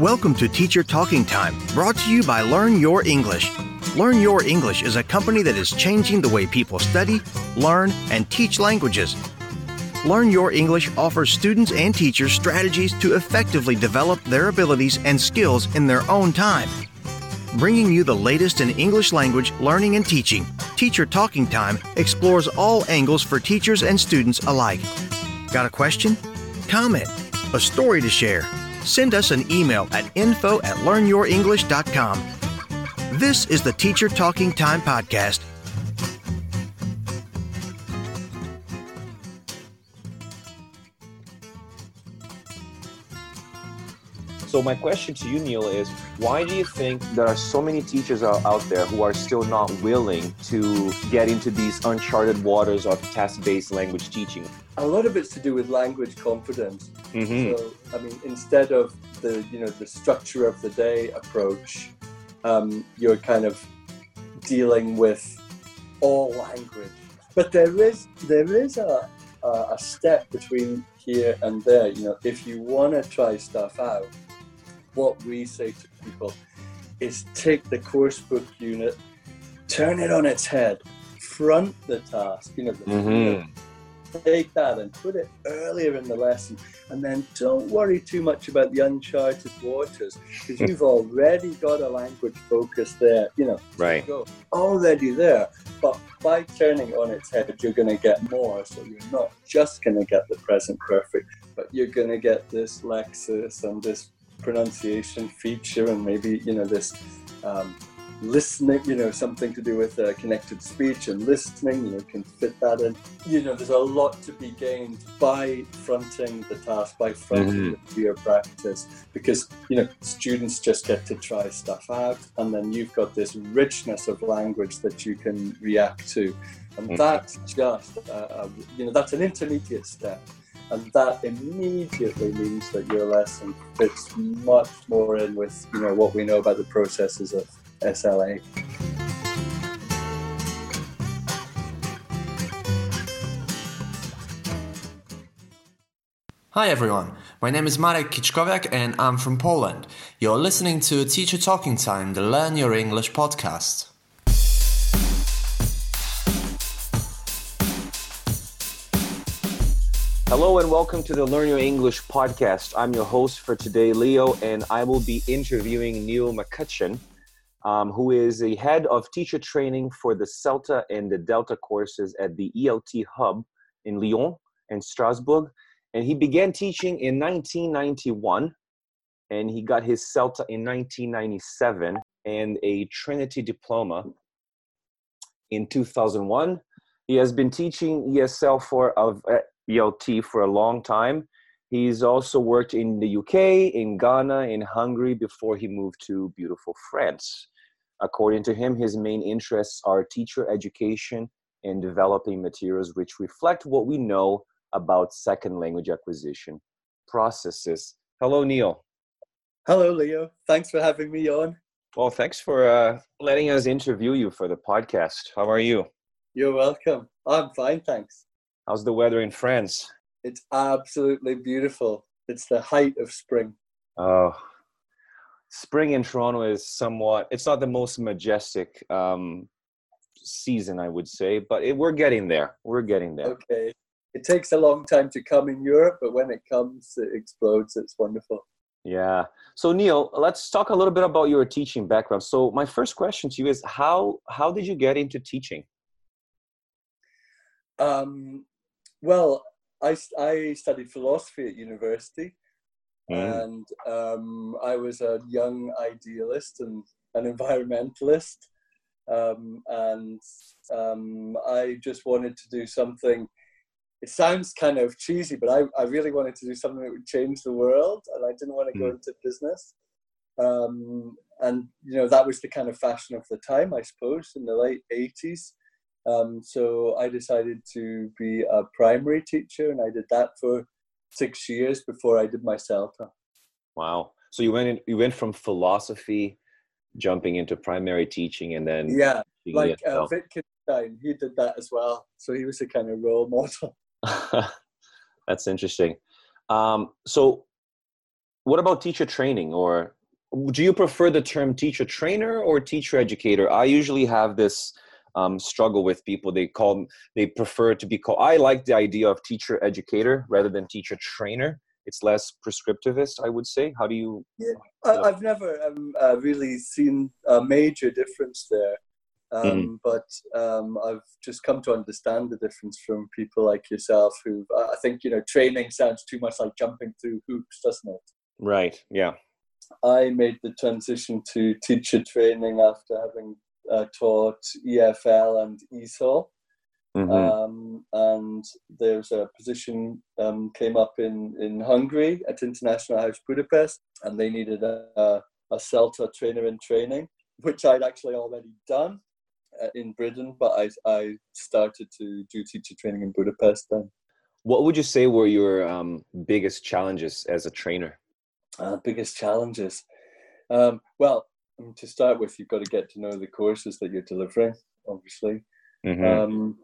Welcome to Teacher Talking Time, brought to you by Learn Your English. Learn Your English is a company that is changing the way people study, learn, and teach languages. Learn Your English offers students and teachers strategies to effectively develop their abilities and skills in their own time. Bringing you the latest in English language learning and teaching, Teacher Talking Time explores all angles for teachers and students alike. Got a question? Comment? A story to share? Send us an email at info at learnyourenglish.com. This is the Teacher Talking Time Podcast. So my question to you, Neil, is why do you think there are so many teachers out there who are still not willing to get into these uncharted waters of task-based language teaching? A lot of it's to do with language confidence. Mm-hmm. So, I mean, instead of the you know the structure of the day approach, um, you're kind of dealing with all language. But there is there is a a, a step between here and there. You know, if you want to try stuff out, what we say to people is take the course book unit, turn it on its head, front the task. You know, the, Mhm. Take that and put it earlier in the lesson. And then don't worry too much about the uncharted waters because you've already got a language focus there you know. Right. go already there but by turning on its head you're going to get more. So you're not just going to get the present perfect but you're going to get this lexis and this pronunciation feature and maybe you know this um, listening, you know, something to do with uh, connected speech and listening, you know, can fit that in. You know, there's a lot to be gained by fronting the task, by fronting the peer practice, because, you know, students just get to try stuff out, and then you've got this richness of language that you can react to. And Mhm. that's just, uh, uh, you know, that's an intermediate step. And that immediately means that your lesson fits much more in with, you know, what we know about the processes of SLA. Hi everyone, my name is Marek Kiczkowiak and I'm from Poland. You're listening to Teacher Talking Time, the Learn Your English podcast. Hello and welcome to the Learn Your English podcast. I'm your host for today, Leo, and I will be interviewing Neil McCutcheon, um, who is a head of teacher training for the CELTA and the Delta courses at the ELT Hub in Lyon and Strasbourg. And he began teaching in 1991, and he got his CELTA in 1997 and a Trinity diploma in 2001. He has been teaching ESL for of uh, ELT for a long time. He's also worked in the UK, in Ghana, in Hungary before he moved to beautiful France. According to him, his main interests are teacher education and developing materials which reflect what we know about second language acquisition processes. Hello, Neil. Hello, Leo. Thanks for having me on. Well, thanks for uh, letting us interview you for the podcast. How are you? You're welcome. I'm fine, thanks. How's the weather in France? It's absolutely beautiful. It's the height of spring. Oh, spring in Toronto is somewhat, it's not the most majestic um, season, I would say, but it, we're getting there. We're getting there. Okay. It takes a long time to come in Europe, but when it comes, it explodes. It's wonderful. Yeah. So Neil, let's talk a little bit about your teaching background. So my first question to you is how how did you get into teaching? Um, well, I, I studied philosophy at university, Mm. and um, I was a young idealist and an environmentalist. Um, and um, I just wanted to do something. It sounds kind of cheesy, but I, I really wanted to do something that would change the world, and I didn't want to go Mm. into business. Um, and you know that was the kind of fashion of the time, I suppose, in the late eighties. Um, so I decided to be a primary teacher, and I did that for six years before I did my CELTA. Wow! So you went in, you went from philosophy, jumping into primary teaching, and then yeah, like uh, Wittgenstein, he did that as well. So he was a kind of role model. That's interesting. Um, so, what about teacher training, or do you prefer the term teacher trainer or teacher educator? I usually have this um, struggle with people. They call they prefer to be called. I like the idea of teacher educator rather than teacher trainer. It's less prescriptivist, I would say. How do you? Yeah, I, have never um, uh, really seen a major difference there. Um, mm But um, I've just come to understand the difference from people like yourself, who I think you know, training sounds too much like jumping through hoops, doesn't it? Right. Yeah. I made the transition to teacher training after having uh, taught EFL and ESOL. Mm-hmm. Um, and there's a position um, came up in, in Hungary at International House Budapest, and they needed a, a, a CELTA trainer in training, which I'd actually already done uh, in Britain, but I, I started to do teacher training in Budapest then. What would you say were your um, biggest challenges as a trainer? Uh, biggest challenges. Um, well, to start with, you've got to get to know the courses that you're delivering, obviously. Mm-hmm. Um,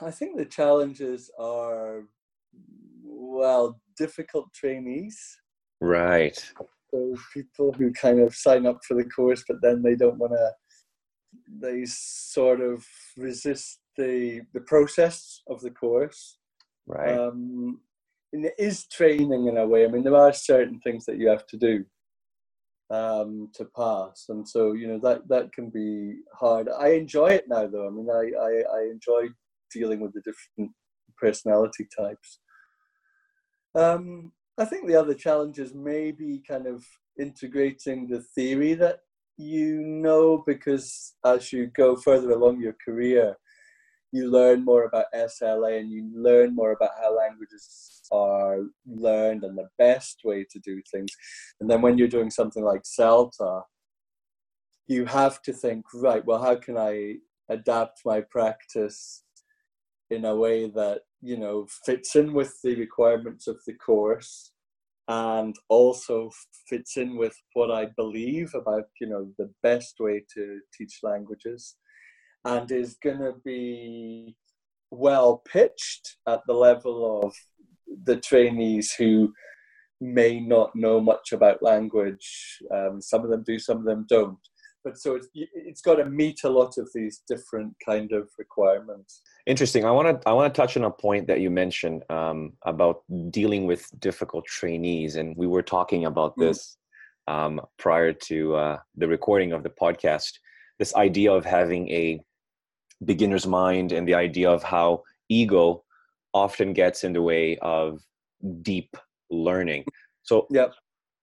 I think the challenges are, well, difficult trainees. Right. So people who kind of sign up for the course, but then they don't want to, they sort of resist the the process of the course. Right. Um, and it is training in a way. I mean, there are certain things that you have to do um, to pass, and so you know that that can be hard. I enjoy it now, though. I mean, I I, I enjoy dealing with the different personality types. Um, I think the other challenge is maybe kind of integrating the theory that you know because as you go further along your career, you learn more about SLA and you learn more about how languages are learned and the best way to do things. And then when you're doing something like CELTA, you have to think, right, well, how can I adapt my practice in a way that, you know, fits in with the requirements of the course and also fits in with what I believe about, you know, the best way to teach languages and is going to be well pitched at the level of the trainees who may not know much about language. Um, some of them do, some of them don't. But so it's, it's got to meet a lot of these different kind of requirements. Interesting. I want to I want to touch on a point that you mentioned um, about dealing with difficult trainees, and we were talking about mm. this um, prior to uh, the recording of the podcast. This idea of having a beginner's mind and the idea of how ego often gets in the way of deep learning. So, yeah.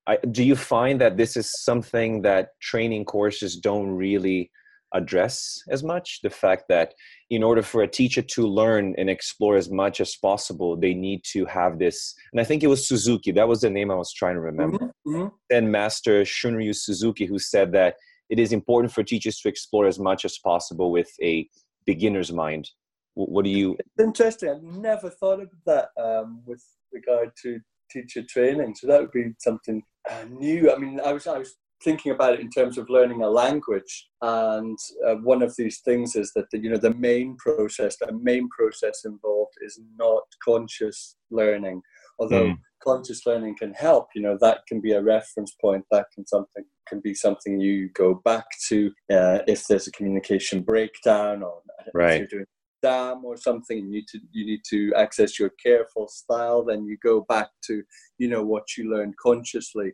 I, do you find that this is something that training courses don't really address as much? The fact that in order for a teacher to learn and explore as much as possible, they need to have this. And I think it was Suzuki, that was the name I was trying to remember. Mm-hmm. mm-hmm. Then Master Shunryu Suzuki, who said that it is important for teachers to explore as much as possible with a beginner's mind. What do you? It's interesting. I've never thought of that um, with regard to teacher training. So that would be something uh, new. I mean, I was I was thinking about it in terms of learning a language, and uh, one of these things is that the, you know the main process, the main process involved is not conscious learning although mm. conscious learning can help you know that can be a reference point that can something can be something you go back to uh, if there's a communication breakdown or right. you're doing dam or something you need to you need to access your careful style then you go back to you know what you learned consciously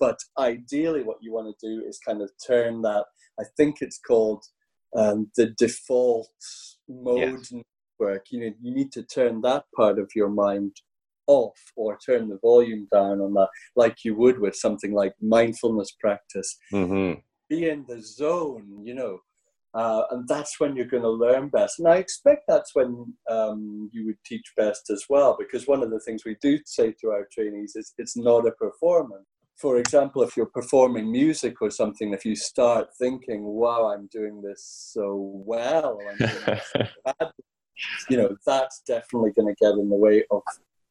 but ideally what you want to do is kind of turn that i think it's called um, the default mode yes. network you know you need to turn that part of your mind off or turn the volume down on that, like you would with something like mindfulness practice. Mm-hmm. Be in the zone, you know, uh, and that's when you're going to learn best. And I expect that's when um, you would teach best as well, because one of the things we do say to our trainees is it's not a performance. for example, if you're performing music or something, if you start thinking, "Wow, I'm doing this so well," so you know, that's definitely going to get in the way of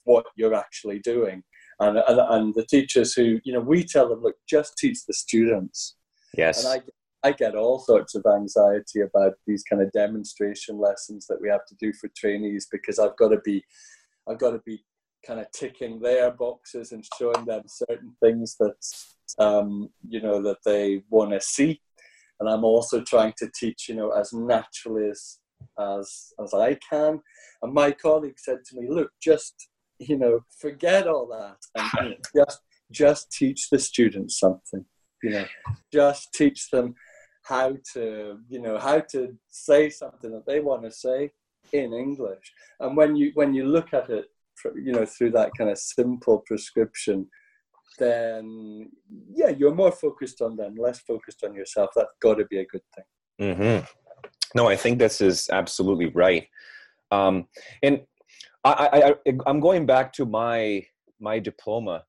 what you're actually doing. And, and and the teachers who, you know, we tell them, look, just teach the students. Yes. And I I get all sorts of anxiety about these kind of demonstration lessons that we have to do for trainees because I've got to be I've got to be kind of ticking their boxes and showing them certain things that um, you know that they want to see and i'm also trying to teach you know as naturally as as as i can and my colleague said to me look just you know forget all that and just just teach the students something you know. Just teach them how to you know how to say something that they want to say in english. And when you when you look at it you know through that kind of simple prescription then yeah you're more focused on them less focused on yourself. That's got to be a good thing. Mm-hmm. no i think this is absolutely right. Um, and I, I, I am going back to my my diploma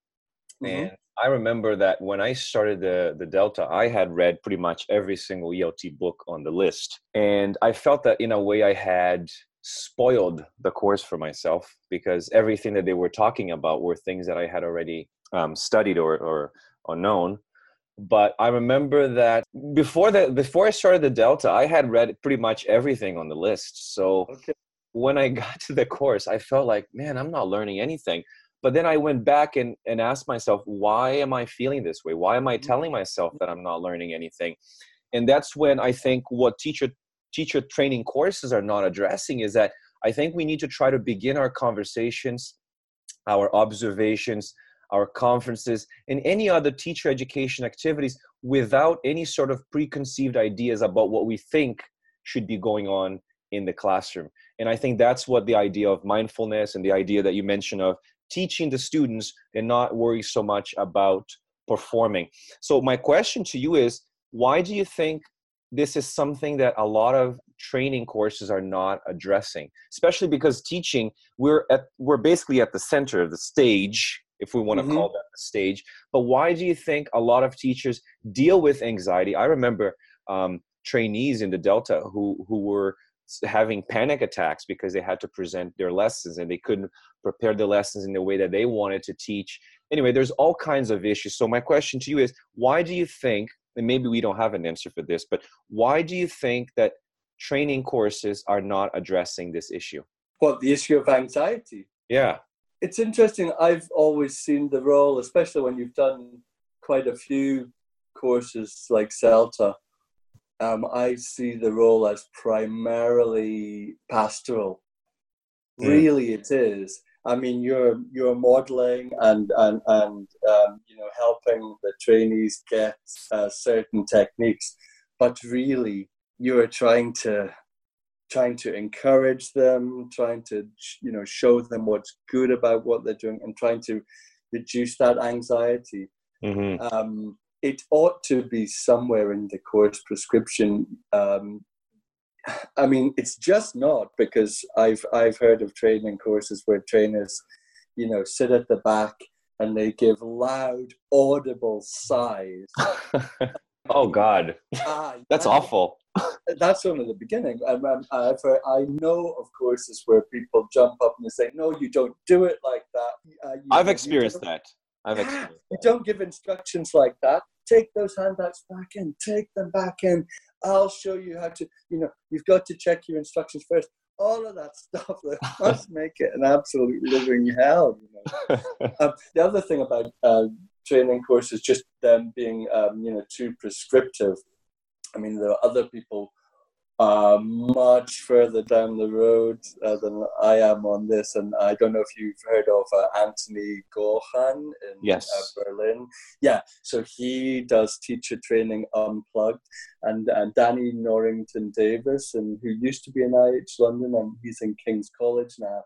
mm-hmm. and i remember that when i started the the delta i had read pretty much every single elt book on the list and i felt that in a way i had spoiled the course for myself because everything that they were talking about were things that I had already um, studied or, or, or known. But I remember that before that, before I started the Delta, I had read pretty much everything on the list. So okay. When I got to the course, I felt like, man, I'm not learning anything. But then I went back and, and asked myself, why am I feeling this way? Why am I mm-hmm. telling myself that I'm not learning anything? And that's when I think what teacher teacher training courses are not addressing is that I think we need to try to begin our conversations, our observations, our conferences, and any other teacher education activities without any sort of preconceived ideas about what we think should be going on in the classroom. And I think that's what the idea of mindfulness and the idea that you mentioned of teaching the students and not worry so much about performing. So, my question to you is why do you think this is something that a lot of training courses are not addressing especially because teaching we're at we're basically at the center of the stage if we want to mm-hmm. call that the stage but why do you think a lot of teachers deal with anxiety i remember um, trainees in the delta who who were having panic attacks because they had to present their lessons and they couldn't prepare the lessons in the way that they wanted to teach anyway there's all kinds of issues so my question to you is why do you think and maybe we don't have an answer for this, but why do you think that training courses are not addressing this issue? What, the issue of anxiety? Yeah. It's interesting. I've always seen the role, especially when you've done quite a few courses like CELTA. Um, I see the role as primarily pastoral. Mm. Really, it is. I mean, you're you're modeling and and and um, you know helping the trainees get uh, certain techniques, but really you're trying to trying to encourage them, trying to you know show them what's good about what they're doing, and trying to reduce that anxiety. Mm-hmm. Um, it ought to be somewhere in the course prescription um, I mean, it's just not because I've I've heard of training courses where trainers, you know, sit at the back and they give loud, audible sighs. oh God, ah, that's awful. That's only the beginning. Um, I've heard, I know of courses where people jump up and they say, "No, you don't do it like that." Uh, I've experienced that. I've experienced. You don't give instructions like that. Take those handouts back in. Take them back in. I'll show you how to, you know, you've got to check your instructions first. All of that stuff that must make it an absolute living hell. You know? um, the other thing about uh, training courses, just them being, um, you know, too prescriptive. I mean, there are other people uh, much further down the road uh, than I am on this. And I don't know if you've heard of uh, Anthony Gaughan in yes. Uh, Berlin. Yeah, so he does teacher training unplugged. And, and Danny Norrington Davies, and who used to be in IH London, and he's in King's College now.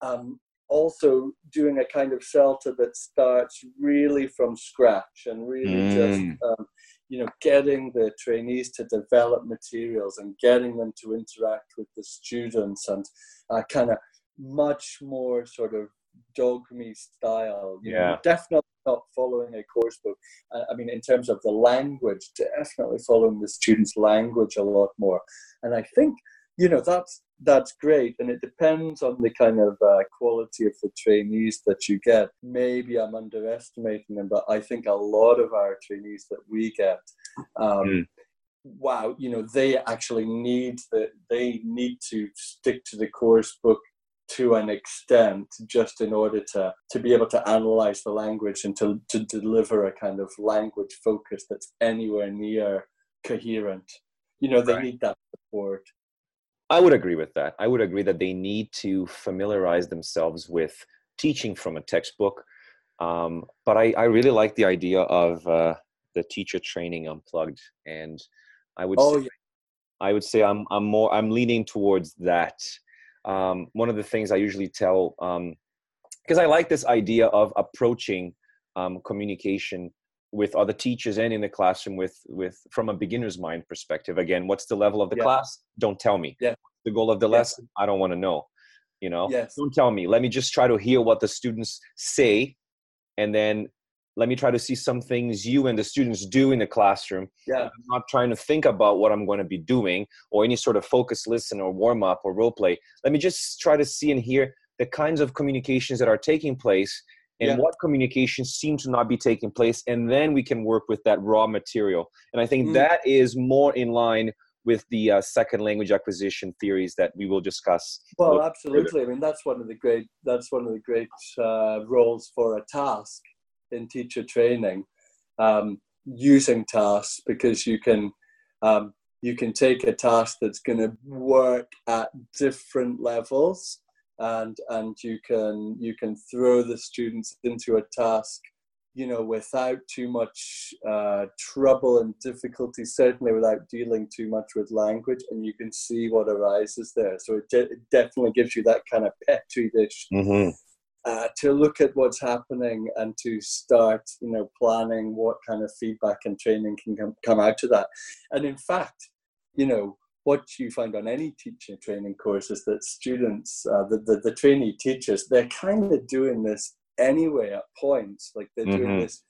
Um, also doing a kind of CELTA that starts really from scratch and really mm. just um, you know, getting the trainees to develop materials and getting them to interact with the students and uh, kind of much more sort of dogme style. yeah. Know, definitely not following a course book. Uh, I mean, in terms of the language, definitely following the student's language a lot more. And I think, you know, that's that's great. And it depends on the kind of uh, quality of the trainees that you get. Maybe i'm underestimating them but i think a lot of our trainees that we get um, mm wow, you know, they actually need that they need to stick to the course book to an extent just in order to to be able to analyze the language and to, to deliver a kind of language focus that's anywhere near coherent. You know they right. need that support i would agree with that i would agree that they need to familiarize themselves with teaching from a textbook um, but I, I really like the idea of uh, the teacher training unplugged and I would oh, say, yeah. I would say I'm I'm more I'm leaning towards that. Um, one of the things I usually tell because um, I like this idea of approaching um, communication with other teachers and in the classroom with with from a beginner's mind perspective. Again, what's the level of the yeah. class? Don't tell me. Yeah. The goal of the yes. lesson? I don't want to know. You know. Yes. Don't tell me. Let me just try to hear what the students say, and then let me try to see some things you and the students do in the classroom. Yeah. I'm not trying to think about what I'm going to be doing or any sort of focus listen or warm up or role play. Let me just try to see and hear the kinds of communications that are taking place and yeah. what communication seems to not be taking place. And then we can work with that raw material. And I think mm. that is more in line with the uh, second language acquisition theories that we will discuss. Well, absolutely. Further. I mean, that's one of the great that's one of the great uh, roles for a task in teacher training um, using tasks because you can um, you can take a task that's going to work at different levels and and you can you can throw the students into a task you know without too much uh, trouble and difficulty certainly without dealing too much with language and you can see what arises there so it, de- it definitely gives you that kind of petri dish mm-hmm uh, to look at what's happening and to start, you know, planning what kind of feedback and training can come, come out of that. And in fact, you know, what you find on any teaching training course is that students, uh, the, the, the trainee teachers, they're kind of doing this anyway at points. Like they're mm-hmm. doing this,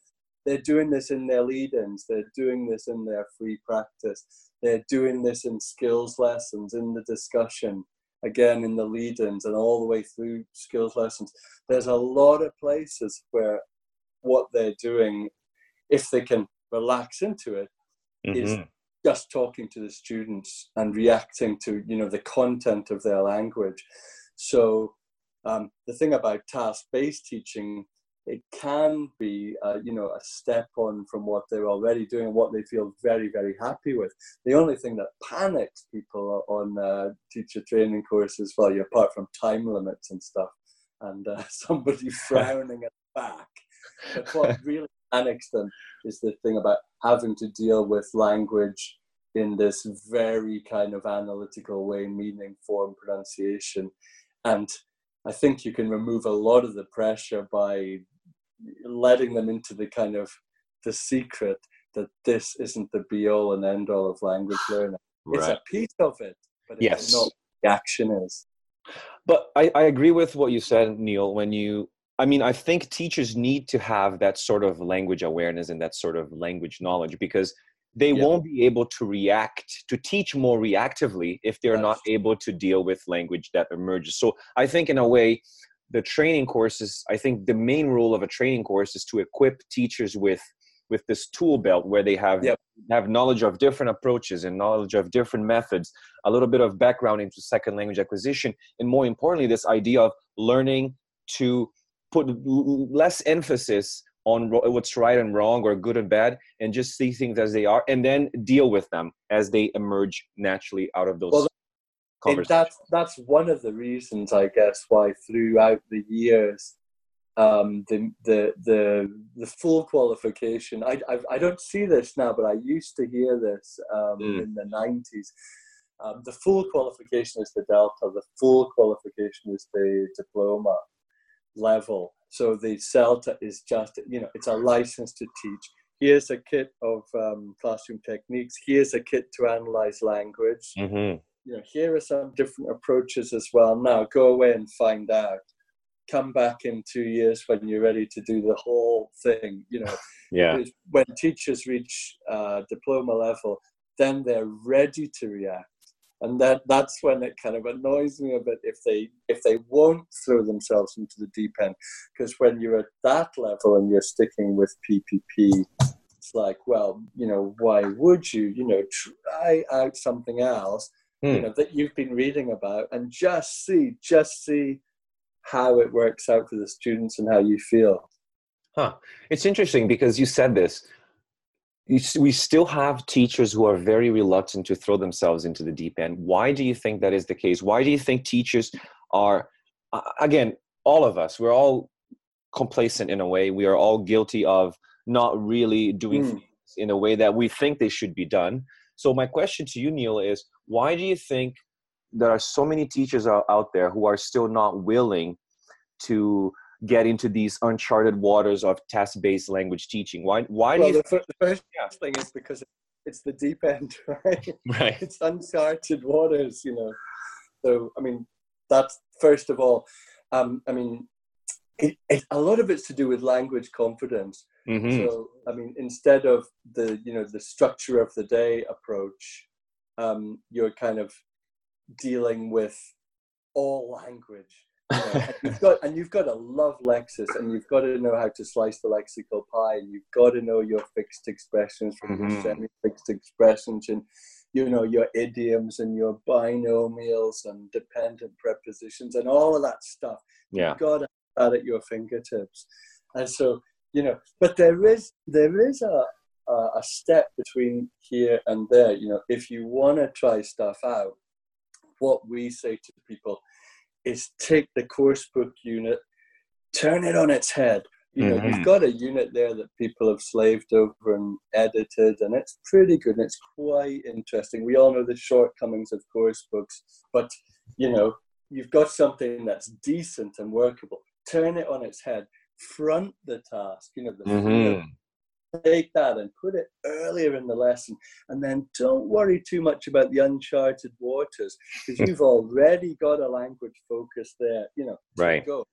they're doing this in their lead-ins, they're doing this in their free practice, they're doing this in skills lessons, in the discussion again in the lead-ins and all the way through skills lessons. There's a lot of places where what they're doing, if they can relax into it, mm-hmm. is just talking to the students and reacting to you know the content of their language. So um, the thing about task-based teaching it can be uh, you know a step on from what they're already doing what they feel very very happy with the only thing that panics people on uh, teacher training courses well you're apart from time limits and stuff and uh, somebody frowning at the back but what really panics them is the thing about having to deal with language in this very kind of analytical way meaning form pronunciation and I think you can remove a lot of the pressure by letting them into the kind of the secret that this isn't the be all and end all of language learning. Right. It's a piece of it, but it's yes. not the action is. But I, I agree with what you said, Neil, when you I mean, I think teachers need to have that sort of language awareness and that sort of language knowledge because they yeah. won't be able to react to teach more reactively if they're That's not true. able to deal with language that emerges so i think in a way the training courses i think the main role of a training course is to equip teachers with with this tool belt where they have yep. have knowledge of different approaches and knowledge of different methods a little bit of background into second language acquisition and more importantly this idea of learning to put less emphasis on what's right and wrong or good and bad and just see things as they are and then deal with them as they emerge naturally out of those well, that's that's one of the reasons, I guess, why throughout the years, um, the the the the full qualification. I, I, I don't see this now, but I used to hear this um, mm. in the nineties. Um, the full qualification is the delta. The full qualification is the diploma level. So the CELTA is just you know it's a license to teach. Here's a kit of um, classroom techniques. Here's a kit to analyze language. Mm-hmm you know, here are some different approaches as well. Now go away and find out come back in two years when you're ready to do the whole thing. You know, Yeah. when teachers reach uh, diploma level, then they're ready to react, and that that's when it kind of annoys me a bit if they if they won't throw themselves into the deep end. Because when you're at that level and you're sticking with PPP, it's like, well, you know, why would you? You know, try out something else. You Hmm. know that you've been reading about, and just see, just see how it works out for the students and how you feel. Huh. It's interesting because you said this. We still have teachers who are very reluctant to throw themselves into the deep end. Why do you think that is the case? Why do you think teachers are, again, all of us, we're all complacent in a way. We are all guilty of not really doing Mm. things in a way that we think they should be done. So, my question to you, Neil, is why do you think there are so many teachers out there who are still not willing to get into these uncharted waters of task-based language teaching why why Well, do you the, fir- the first Yeah. thing is because it's the deep end, right? right it's uncharted waters, you know. So, I mean, that's first of all. Um, I mean, it, it, a lot of it's to do with language confidence. mm-hmm. So, I mean, instead of the you know the structure of the day approach, um, you're kind of dealing with all language. You know, and you've got and you've got to love Lexis, and you've got to know how to slice the lexical pie, and you've got to know your fixed expressions from Mhm. your semi-fixed expressions, and you know your idioms and your binomials and dependent prepositions and all of that stuff yeah got that at your fingertips. And so, you know, but there is there is a a, a step between here and there. You know, if you want to try stuff out, what we say to people is take the course book unit, turn it on its head. You know, Mhm. you've got a unit there that people have slaved over and edited, and it's pretty good and it's quite interesting. We all know the shortcomings of course books, but you know, you've got something that's decent and workable. Turn it on its head, front the task, you know, the mm-hmm. Take that and put it earlier in the lesson. And then don't worry too much about the uncharted waters because you've already got a language focus there you know Right. go.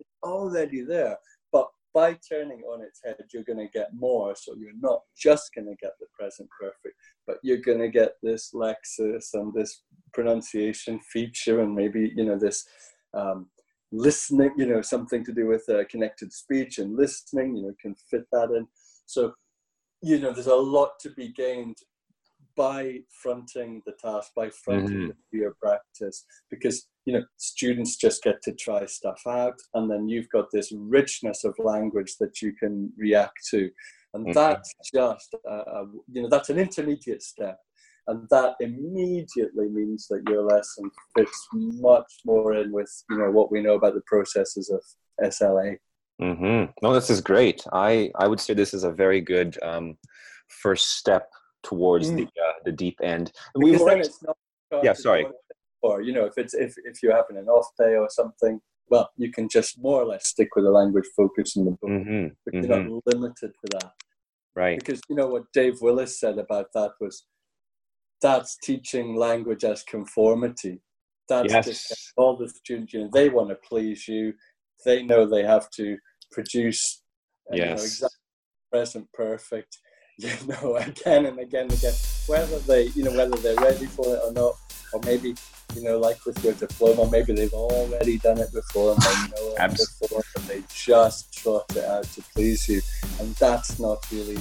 It's already there but by turning on its head you're going to get more. So you're not just going to get the present perfect but you're going to get this lexis and this pronunciation feature and maybe you know this um, listening you know something to do with uh, connected speech and listening you know can fit that in so, you know, there's a lot to be gained by fronting the task, by fronting Mhm. the fear practice, because, you know, students just get to try stuff out, and then you've got this richness of language that you can react to. And Mhm. that's just, uh, you know, that's an intermediate step. And that immediately means that your lesson fits much more in with, you know, what we know about the processes of SLA. Mm-hmm. No, this is great. I I would say this is a very good um, first step towards the uh, the deep end. We've then already, it's not Yeah, sorry. or you know if it's if, if you're having an off day or something well you can just more or less stick with the language focus in the book Mhm, but you're not limited to that right. because you know what dave willis said about that was that's teaching language as conformity that's just Yes. all the students you know they want to please you they know they have to produce uh, you know, Yes. exact present perfect you know again and again and again whether they you know whether they're ready for it or not or maybe you know like with your diploma maybe they've already done it before and they know it before and they just trot it out to please you and that's not really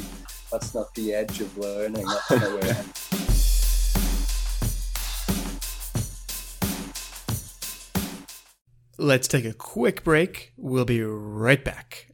that's not the edge of learning that's Let's take a quick break. We'll be right back.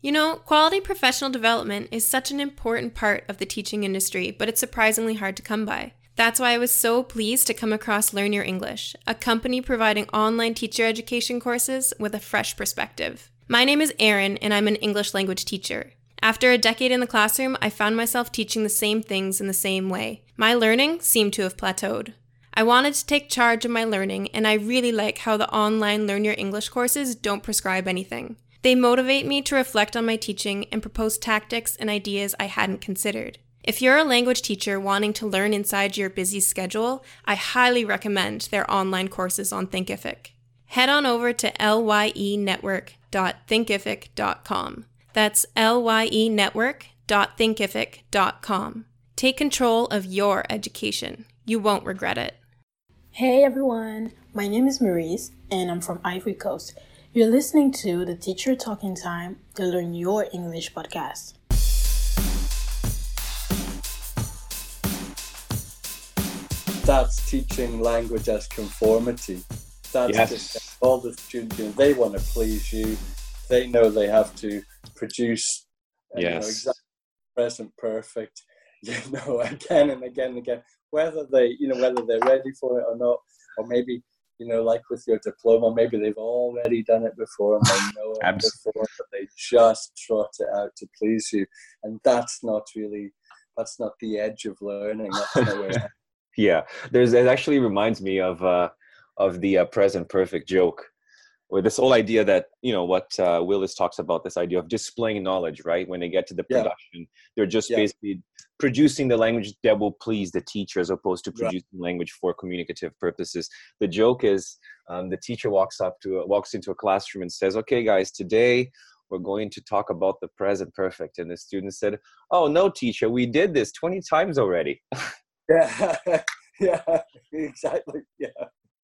You know, quality professional development is such an important part of the teaching industry, but it's surprisingly hard to come by. That's why I was so pleased to come across Learn Your English, a company providing online teacher education courses with a fresh perspective. My name is Erin, and I'm an English language teacher. After a decade in the classroom, I found myself teaching the same things in the same way. My learning seemed to have plateaued. I wanted to take charge of my learning, and I really like how the online Learn Your English courses don't prescribe anything. They motivate me to reflect on my teaching and propose tactics and ideas I hadn't considered. If you're a language teacher wanting to learn inside your busy schedule, I highly recommend their online courses on Thinkific. head on over to lyenetwork.thinkific.com. That's lyenetwork.thinkific.com. Take control of your education. You won't regret it. Hey everyone, my name is Maurice and I'm from Ivory Coast. You're listening to the Teacher Talking Time, the Learn Your English podcast. That's teaching language as conformity. That's Yes. just all the students, you know, they want to please you. They know they have to produce uh, you know, Yes. exact present perfect, you know, again and again and again, whether they, you know, whether they're ready for it or not, or maybe, you know, like with your diploma, maybe they've already done it before and they know it before, but they just trot it out to please you. And that's not really, that's not the edge of learning. Yeah there's it actually reminds me of uh of the uh, present perfect joke with this whole idea that you know what uh, willis talks about this idea of displaying knowledge right when they get to the Yeah. production they're just Yeah. basically producing the language that will please the teacher as opposed to Right. producing language for communicative purposes the joke is um, the teacher walks up to a, walks into a classroom and says okay guys today we're going to talk about the present perfect and the student said oh no teacher we did this 20 times already Yeah, yeah, exactly. Yeah.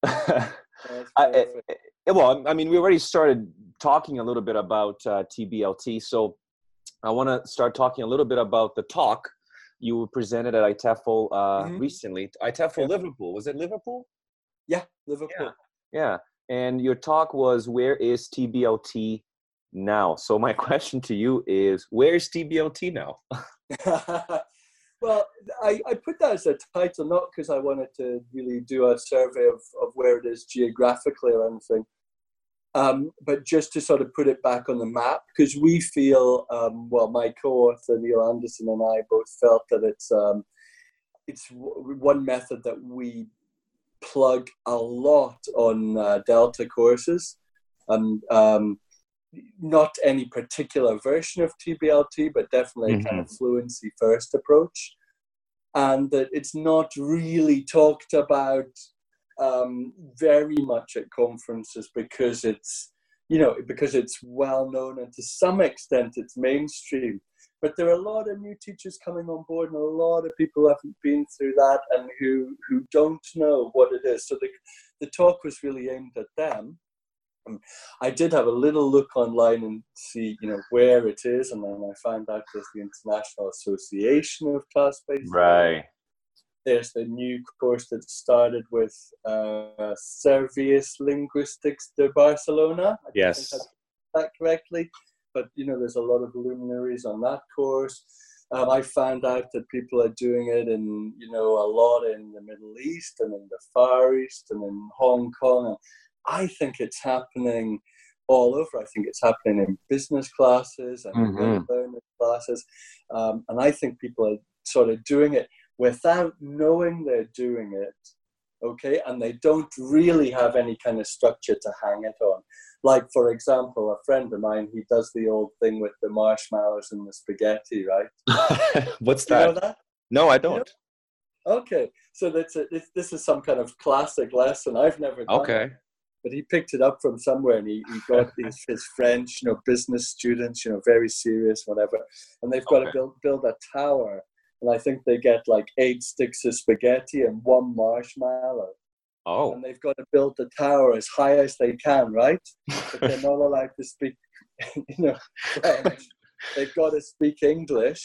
That's I, eh, eh, well, I mean, we already started talking a little bit about uh, TBLT, so I want to start talking a little bit about the talk you were presented at IATEFL uh, Mhm. recently. IATEFL Yeah. Liverpool, was it Liverpool? yeah, Liverpool. Yeah, and your talk was "Where is TBLT now?" So my question to you is, where's TBLT now? well, I, I put that as a title not because I wanted to really do a survey of, of where it is geographically or anything, um, but just to sort of put it back on the map because we feel, um, well, my co-author Neil Anderson and I both felt that it's um, it's w- one method that we plug a lot on uh, Delta courses, and um, not any particular version of TBLT, but definitely a kind of fluency first approach, and that it's not really talked about um, very much at conferences because it's you know because it's well known and to some extent it's mainstream. But there are a lot of new teachers coming on board, and a lot of people haven't been through that and who who don't know what it is. So the the talk was really aimed at them. Um, I did have a little look online and see, you know, where it is, and then I found out there's the International Association of Task-Based. Learning. There's the new course that started with uh, Servius Linguistics de Barcelona. I Yes. that correctly, but you know, there's a lot of luminaries on that course. Um, I found out that people are doing it in, you know, a lot in the Middle East and in the Far East and in Hong Kong. And I think it's happening all over. I think it's happening in business classes and Mhm. learning classes. Um, and I think people are sort of doing it without knowing they're doing it. Okay, and they don't really have any kind of structure to hang it on. Like, for example, a friend of mine, he does the old thing with the marshmallows and the spaghetti, right? What's you know that? that? No, I don't. Okay, so that's a, this, this is some kind of classic lesson. I've never done Okay. it, but he picked it up from somewhere, and he, he got his, his French, you know, business students, you know, very serious, whatever, and they've got Okay. to build build a tower, and I think they get like eight sticks of spaghetti and one marshmallow, Oh. and they've got to build the tower as high as they can, right? But they're not allowed to speak, you know, French. They've got to speak English,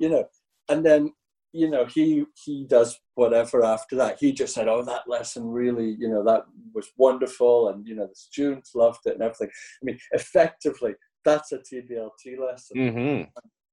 you know, and then you know he he does whatever after that he just said oh that lesson really you know that was wonderful and you know the students loved it and everything i mean effectively that's a tblt lesson Mm-hmm.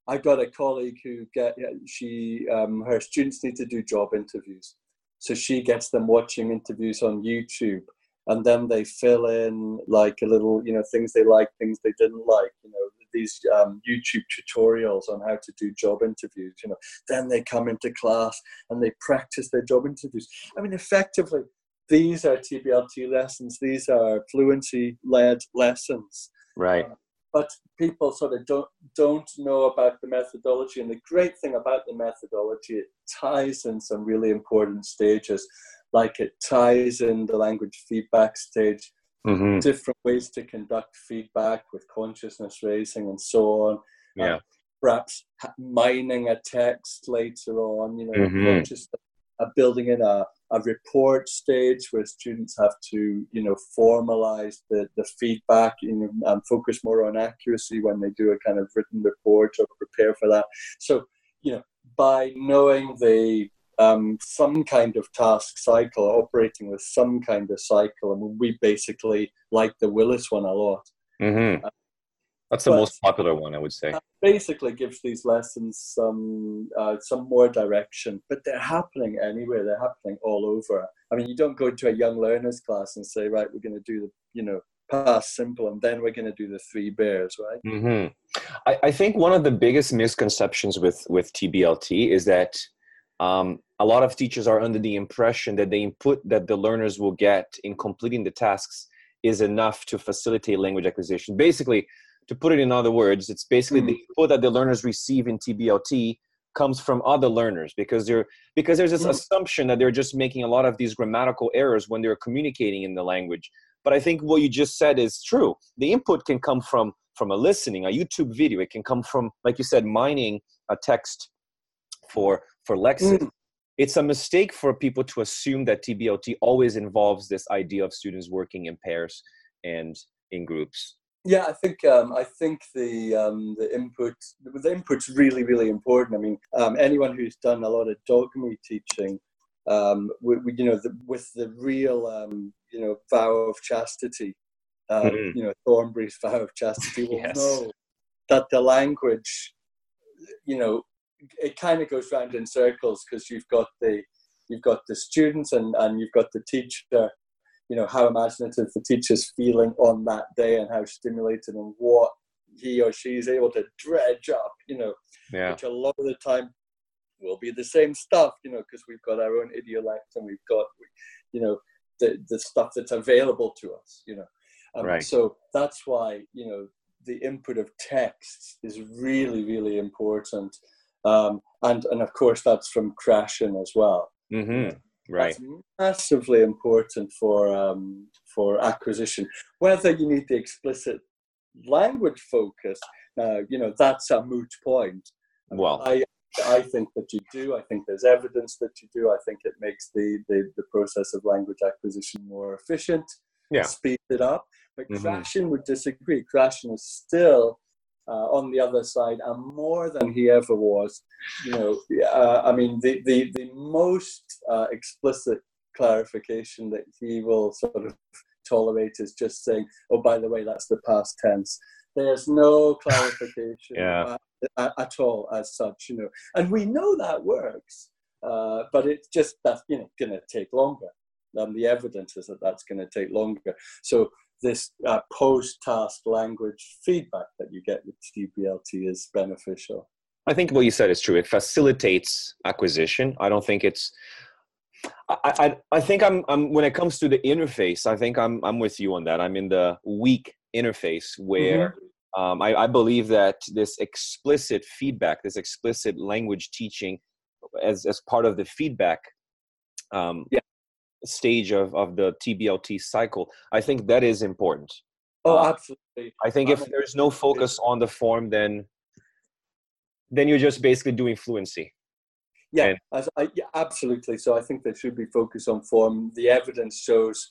I got a colleague who get she um, her students need to do job interviews. So she gets them watching interviews on youtube and then they fill in like a little you know things they like things they didn't like you know these um, youtube tutorials on how to do job interviews you know. Then they come into class and they practice their job interviews. I mean effectively these are tblt lessons. These are fluency led lessons. Right. But people sort of don't don't know about the methodology and the great thing about the methodology it ties in some really important stages like it ties in the language feedback stage mm-hmm. different ways to conduct feedback with consciousness raising and so on. Yeah. Uh, perhaps mining a text later on, you know, mm-hmm. just uh, building in a, a report stage where students have to, you know, formalize the, the feedback you know, and focus more on accuracy when they do a kind of written report or prepare for that. So, you know, by knowing the um, some kind of task cycle, operating with some kind of cycle. I mean, we basically like the Willis one a lot. Mm-hmm. Uh, That's the most popular one, I would say. Basically, gives these lessons some uh, some more direction, but they're happening anywhere. They're happening all over. I mean, you don't go into a young learners class and say, "Right, we're going to do the you know past simple, and then we're going to do the three bears," right? Mm-hmm. I, I think one of the biggest misconceptions with with TBLT is that um, a lot of teachers are under the impression that the input that the learners will get in completing the tasks is enough to facilitate language acquisition. Basically, to put it in other words, it's basically mm. the input that the learners receive in TBLT comes from other learners because they're because there's this mm. assumption that they're just making a lot of these grammatical errors when they're communicating in the language. But I think what you just said is true. The input can come from from a listening, a YouTube video. It can come from, like you said, mining a text for for Lexis. Mm. It's a mistake for people to assume that TBLT always involves this idea of students working in pairs and in groups. Yeah, I think um, I think the um, the input the input's really really important. I mean, um, anyone who's done a lot of dogma teaching, um, we, we, you know, the, with the real um, you know vow of chastity, mm-hmm. you know Thornbury's vow of chastity will yes. know that the language, you know, it kind of goes round in circles because you've got the you've got the students and and you've got the teacher you know how imaginative the teacher's feeling on that day and how stimulated and what he or she is able to dredge up you know yeah. which a lot of the time will be the same stuff you know because we've got our own idiolect and we've got you know the, the stuff that's available to us you know um, right. so that's why you know the input of text is really really important um, and and of course that's from Krashen as well. Mm-hmm. Right, that's massively important for um, for acquisition. Whether you need the explicit language focus, now you know that's a moot point. Well, I I think that you do. I think there's evidence that you do. I think it makes the the, the process of language acquisition more efficient. Yeah, speed it up. But mm-hmm. Krashen would disagree. Krashen is still uh, on the other side and more than he ever was. You know, uh, I mean, the, the, the most uh, explicit clarification that he will sort of tolerate is just saying, oh, by the way, that's the past tense. There's no clarification yeah. at, at, all as such, you know. And we know that works, uh, but it's just that's, you know, going to take longer. And the evidence is that that's going to take longer. So this uh, post-task language feedback that you get with TBLT is beneficial. I think what you said is true. It facilitates acquisition. I don't think it's. I, I, I think I'm, I'm when it comes to the interface. I think I'm I'm with you on that. I'm in the weak interface where mm-hmm. um, I, I believe that this explicit feedback, this explicit language teaching, as as part of the feedback um, yeah stage of, of the TBLT cycle. I think that is important. Oh, uh, absolutely. I think if there's no focus on the form, then then you're just basically doing fluency. Yeah, and, I, yeah, absolutely. So I think there should be focus on form. The evidence shows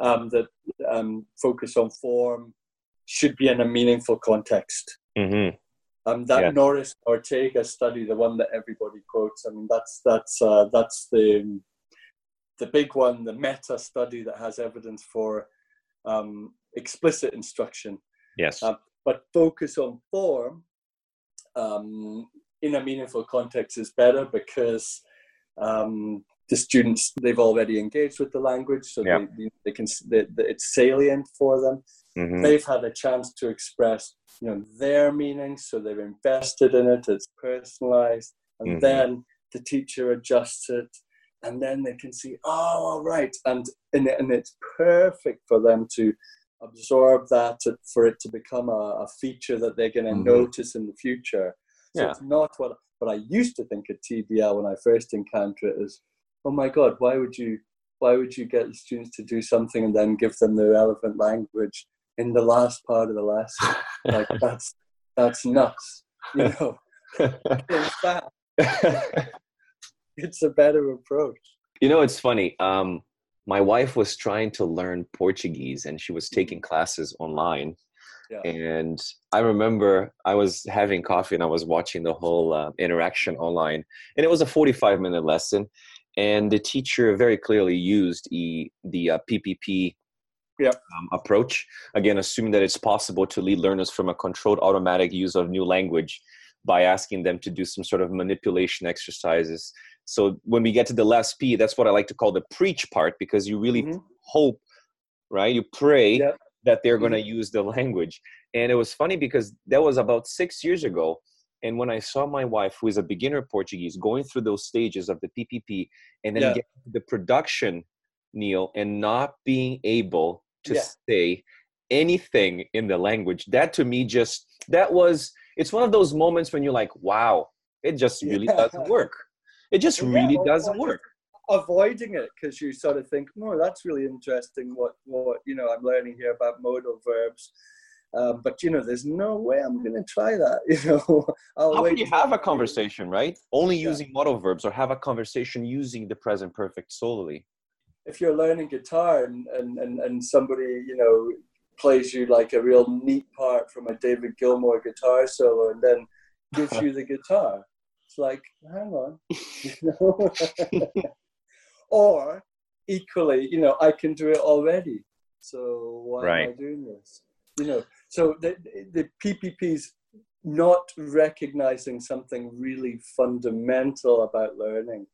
um, that um, focus on form should be in a meaningful context. Mm-hmm. Um, that yeah. Norris Ortega study, the one that everybody quotes, I mean, that's that's uh, that's the the big one, the meta study that has evidence for um, explicit instruction. Yes. Uh, but focus on form um, in a meaningful context is better because um, the students they've already engaged with the language, so yeah. they, they, can they, it's salient for them. Mm-hmm. They've had a chance to express you know their meaning, so they've invested in it. It's personalized, and mm-hmm. then the teacher adjusts it and then they can see, oh, all right, and and, and it's perfect for them to absorb that to, for it to become a, a feature that they're going to mm-hmm. notice in the future. So yeah. it's not what what I used to think of TBL when I first encountered it is, oh my God, why would you why would you get the students to do something and then give them the relevant language in the last part of the lesson? like that's that's nuts. You know, it's a better approach. You know, it's funny. Um, my wife was trying to learn Portuguese and she was taking classes online. Yeah. And I remember I was having coffee and I was watching the whole uh, interaction online. And it was a 45 minute lesson. And the teacher very clearly used the, the uh, PPP Yeah. um, approach. Again, assuming that it's possible to lead learners from a controlled automatic use of new language by asking them to do some sort of manipulation exercises. So when we get to the last P, that's what I like to call the preach part because you really Mhm. hope, right? You pray Yeah. that they're going to use the language. And it was funny because that was about six years ago. And when I saw my wife, who is a beginner Portuguese, going through those stages of the PPP and then Yeah. the production, Neil, and not being able to Yeah. say anything in the language, that to me just, that was, it's one of those moments when you're like, wow, it just really doesn't work. It just Yeah, really or- doesn't work. avoiding it because you sort of think, "Oh, that's really interesting." What what you know, I'm learning here about modal verbs, um, but you know, there's no way I'm going to try that. You know, I'll How can you have a conversation, right? Only Yeah. using modal verbs or have a conversation using the present perfect solely. if you're learning guitar and, and, and, and somebody, you know, plays you like a real neat part from a David Gilmour guitar solo and then gives you the guitar. It's like, hang on. You know? or equally, you know, I can do it already. So why am I doing this? You know, so the, the PPP's not recognizing something really fundamental about learning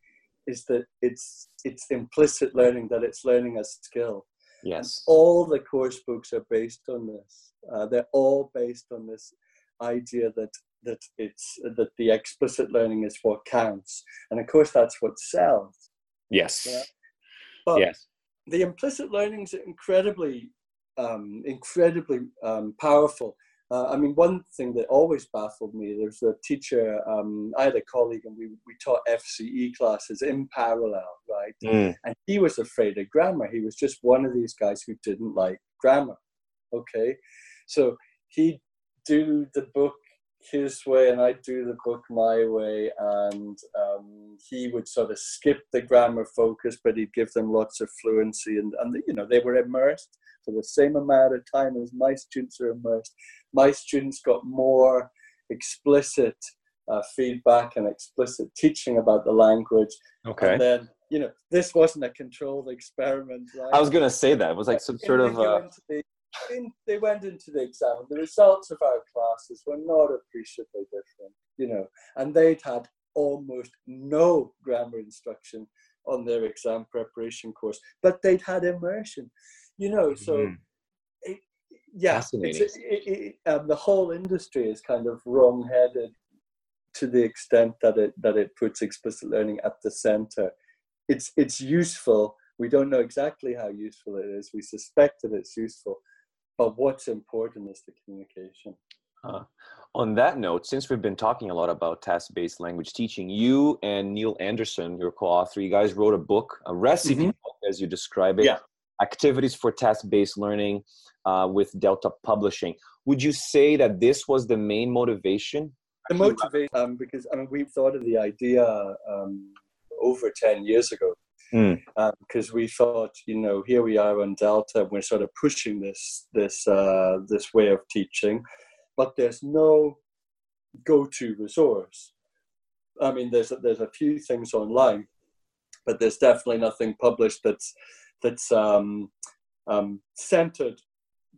is that it's it's implicit learning that it's learning a skill and Yes. all the course books are based on this uh, they're all based on this idea that that it's that the explicit learning is what counts and of course that's what sells Yes. But Yes. the implicit learning is incredibly um, incredibly um, powerful uh, I mean, one thing that always baffled me, there's a teacher, um, I had a colleague and we, we taught FCE classes in parallel, right? Mm. And he was afraid of grammar. He was just one of these guys who didn't like grammar, okay? So he'd do the book his way and I'd do the book my way. And um, he would sort of skip the grammar focus, but he'd give them lots of fluency. And, and you know, they were immersed for the same amount of time as my students are immersed my students got more explicit uh, feedback and explicit teaching about the language. Okay. And then, you know, this wasn't a controlled experiment, right? I was gonna say that it was like some sort of. Uh, in- they went into the exam. The results of our classes were not appreciably different, you know, and they'd had almost no grammar instruction on their exam preparation course, but they'd had immersion, you know. So, Mhm. it, yeah, it, it, um, the whole industry is kind of wrong-headed to the extent that it that it puts explicit learning at the center. It's it's useful. We don't know exactly how useful it is. We suspect that it's useful, but what's important is the communication. Uh, on that note, since we've been talking a lot about task-based language teaching, you and Neil Anderson, your co-author, you guys wrote a book, a recipe Mhm. book, as you describe it, Yeah. activities for task-based learning uh, with Delta Publishing. Would you say that this was the main motivation? The motivation, um, because I mean, we thought of the idea um, over ten years ago, Mm. because we thought, you know, here we are on Delta, we're sort of pushing this this uh, this way of teaching, but there's no go-to resource. I mean, there's a, there's a few things online, but there's definitely nothing published that's that's um, um, centered,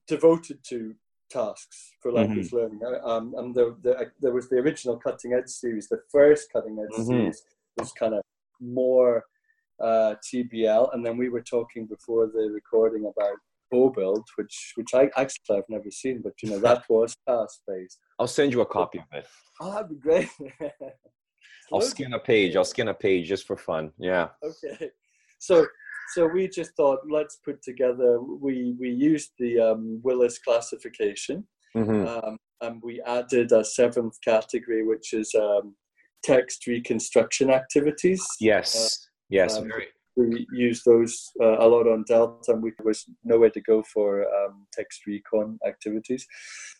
devoted to tasks for language learning. Uh, Um, and there, there, there was the original Cutting Edge series. The first Cutting Edge Mhm. series was kind of more uh, TBL, and then we were talking before the recording about Bow Build, which which I actually I've never seen, but you know that was task based. I'll send you a copy of it. Oh, that'd be great. I'll scan a page. I'll scan a page just for fun. Yeah. okay so so we just thought let's put together we we used the um, willis classification Mhm. um, and we added a seventh category which is um, text reconstruction activities Yes. Yes. um, very. we use those uh, a lot on Delta, and we there was nowhere to go for um, text recon activities.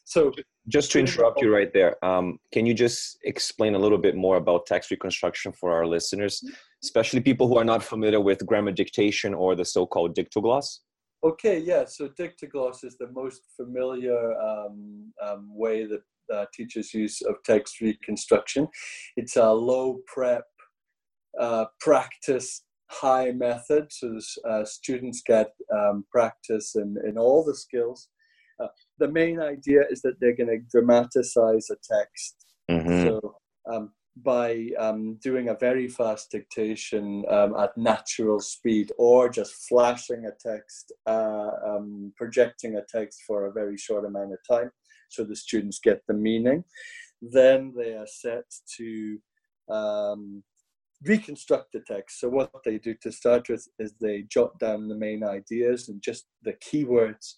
So, just to interrupt you right there, um, can you just explain a little bit more about text reconstruction for our listeners, especially people who are not familiar with grammar dictation or the so-called dictogloss? Okay, yeah. So dictogloss is the most familiar um, um, way that uh, teachers use of text reconstruction. It's a low prep uh, practice high method, so uh, students get um, practice in, in all the skills. Uh, the main idea is that they're going to dramatize a text. Mm-hmm. So um, by um, doing a very fast dictation um, at natural speed or just flashing a text, uh, um, projecting a text for a very short amount of time so the students get the meaning. Then they are set to um, reconstruct the text. So what they do to start with is they jot down the main ideas and just the keywords.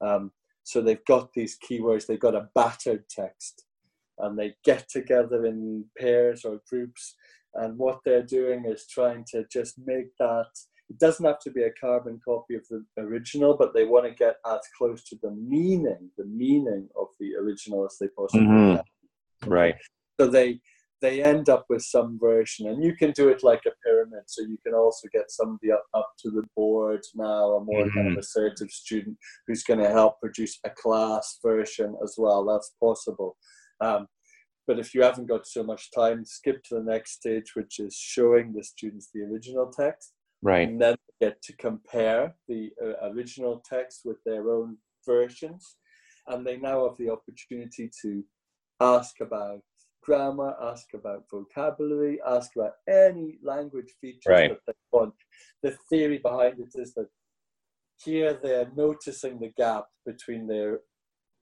Um, so they've got these keywords, they've got a battered text and they get together in pairs or groups. And what they're doing is trying to just make that, it doesn't have to be a carbon copy of the original, but they want to get as close to the meaning, the meaning of the original as they possibly mm-hmm. can. Right. So they, they end up with some version and you can do it like a pyramid so you can also get somebody up, up to the board now a more mm-hmm. kind of mm-hmm. assertive student who's going to help produce a class version as well that's possible um, but if you haven't got so much time, skip to the next stage, which is showing the students the original text. Right. And then get to compare the uh, original text with their own versions. And they now have the opportunity to ask about grammar, ask about vocabulary, ask about any language features right. that they want. The theory behind it is that here they're noticing the gap between their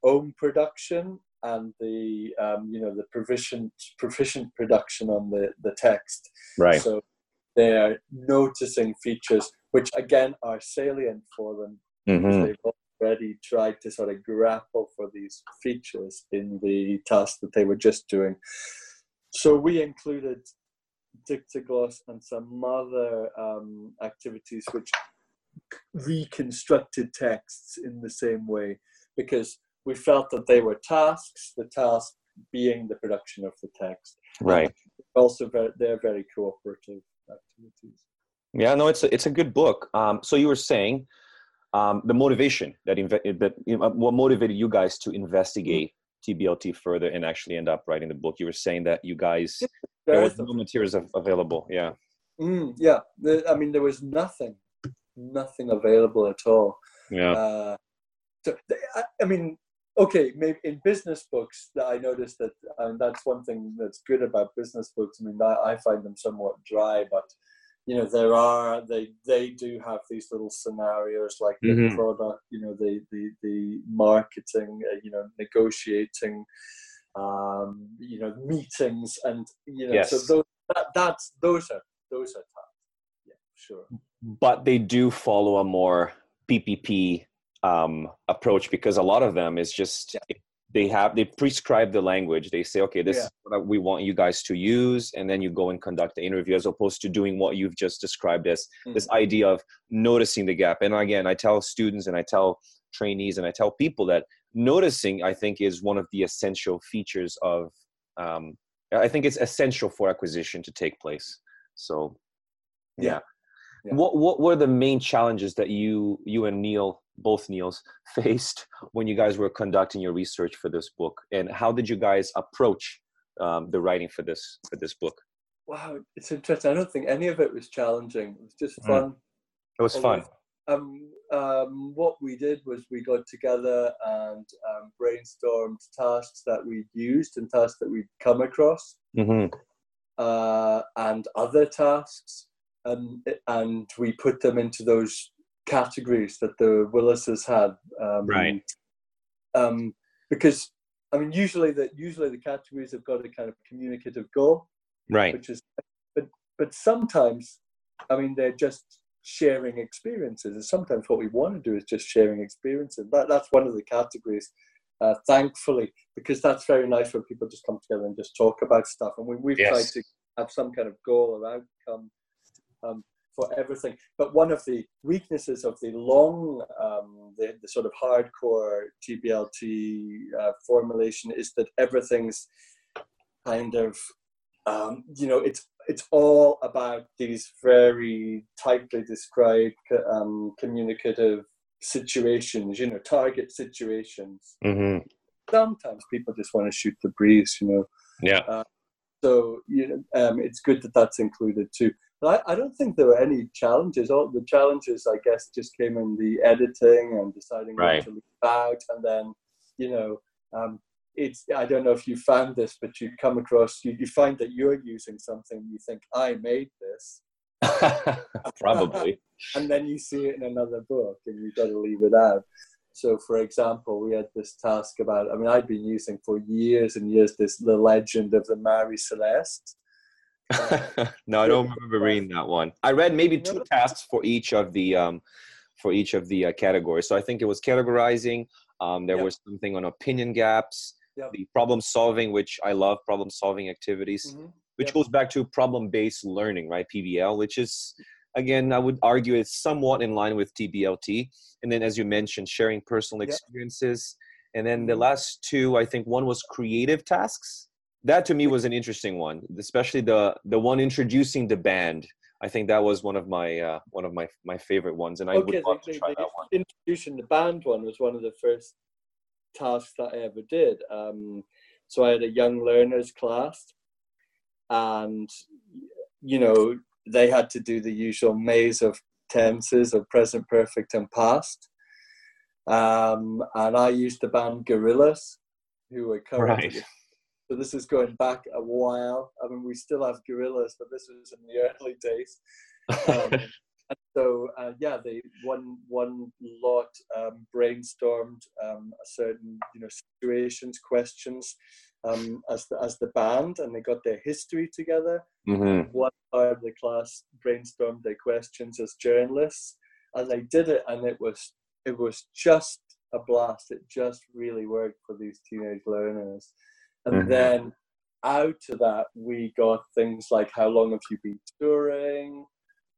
own production and the um, you know the proficient proficient production on the the text. Right. So they are noticing features which again are salient for them. Mm-hmm. They've already tried to sort of grapple for these features in the task that they were just doing. So we included Dictogloss and some other um, activities which reconstructed texts in the same way because we felt that they were tasks, the task being the production of the text. Right. Also, very, they're very cooperative activities. Yeah, no, it's a, it's a good book. Um, so you were saying um, the motivation that inve- that you know, what motivated you guys to investigate TBLT further and actually end up writing the book. You were saying that you guys there was no materials available. Yeah. Mm, yeah, I mean there was nothing, nothing available at all. Yeah. Uh, so, I mean, okay, maybe in business books, I noticed that, and that's one thing that's good about business books. I mean, I, I find them somewhat dry, but you know, there are they they do have these little scenarios like mm-hmm. the product, you know, the the the marketing, uh, you know, negotiating, um, you know, meetings, and you know, yes. so those that, that's those are those are tough. Yeah, sure. But they do follow a more PPP um, approach because a lot of them is just yeah. They have they prescribe the language they say okay this yeah. is what we want you guys to use and then you go and conduct the interview as opposed to doing what you've just described as mm-hmm. this idea of noticing the gap and again i tell students and i tell trainees and i tell people that noticing i think is one of the essential features of um, i think it's essential for acquisition to take place so yeah. yeah. What what were the main challenges that you you and Neil both Neils faced when you guys were conducting your research for this book, and how did you guys approach um, the writing for this for this book? Wow, it's interesting. I don't think any of it was challenging. It was just mm. fun. Mm. It was fun. Um, um, what we did was we got together and um, brainstormed tasks that we'd used and tasks that we'd come across, mm-hmm. uh, and other tasks, and and we put them into those categories that the Willises had. Um, right. Um, because I mean, usually the usually the categories have got a kind of communicative goal. Right. Which is, but but sometimes, I mean, they're just sharing experiences. And sometimes what we want to do is just sharing experiences. That that's one of the categories. Uh, thankfully, because that's very nice when people just come together and just talk about stuff. And we, we've yes. tried to have some kind of goal or outcome. Um, for everything. But one of the weaknesses of the long, um, the, the sort of hardcore TBLT uh, formulation is that everything's kind of, um, you know, it's it's all about these very tightly described um, communicative situations, you know, target situations. Mm-hmm. Sometimes people just want to shoot the breeze, you know. Yeah. Uh, so you know, um, it's good that that's included too. But I, I don't think there were any challenges. All the challenges, I guess, just came in the editing and deciding Right. what to leave out, and then you know, um, it's I don't know if you found this, but you come across you, you find that you're using something you think I made this, Probably. and then you see it in another book and you've got to leave it out. So, for example, we had this task about, I mean, I'd been using for years and years this The Legend of the Mary Celeste. no, I don't remember reading that one. I read maybe two tasks for each of the um, for each of the uh, categories. So I think it was categorizing. Um, there Yep. was something on opinion gaps, Yep. the problem solving, which I love problem solving activities, Mhm. which Yep. goes back to problem based learning, right? PBL, which is again, I would argue it's somewhat in line with TBLT. And then, as you mentioned, sharing personal experiences. And then the Mhm. last two, I think one was creative tasks. That to me was an interesting one, especially the the one introducing the band. I think that was one of my uh, one of my my favorite ones, and I Okay, would love the, to try the, that one. introducing the band one was one of the first tasks that I ever did. Um, so I had a young learners class, and you know they had to do the usual maze of tenses of present perfect and past. Um, and I used the band Gorillaz, who were current. at Right. So this is going back a while. I mean, we still have Gorillaz, but this was in the early days. Um, and so uh, yeah, they one one lot um, brainstormed um, a certain you know situations, questions um, as the as the band, and they got their history together. Mhm. One part of the class brainstormed their questions as journalists, and they did it, and it was it was just a blast. It just really worked for these teenage learners, and Mhm. then out of that we got things like how long have you been touring?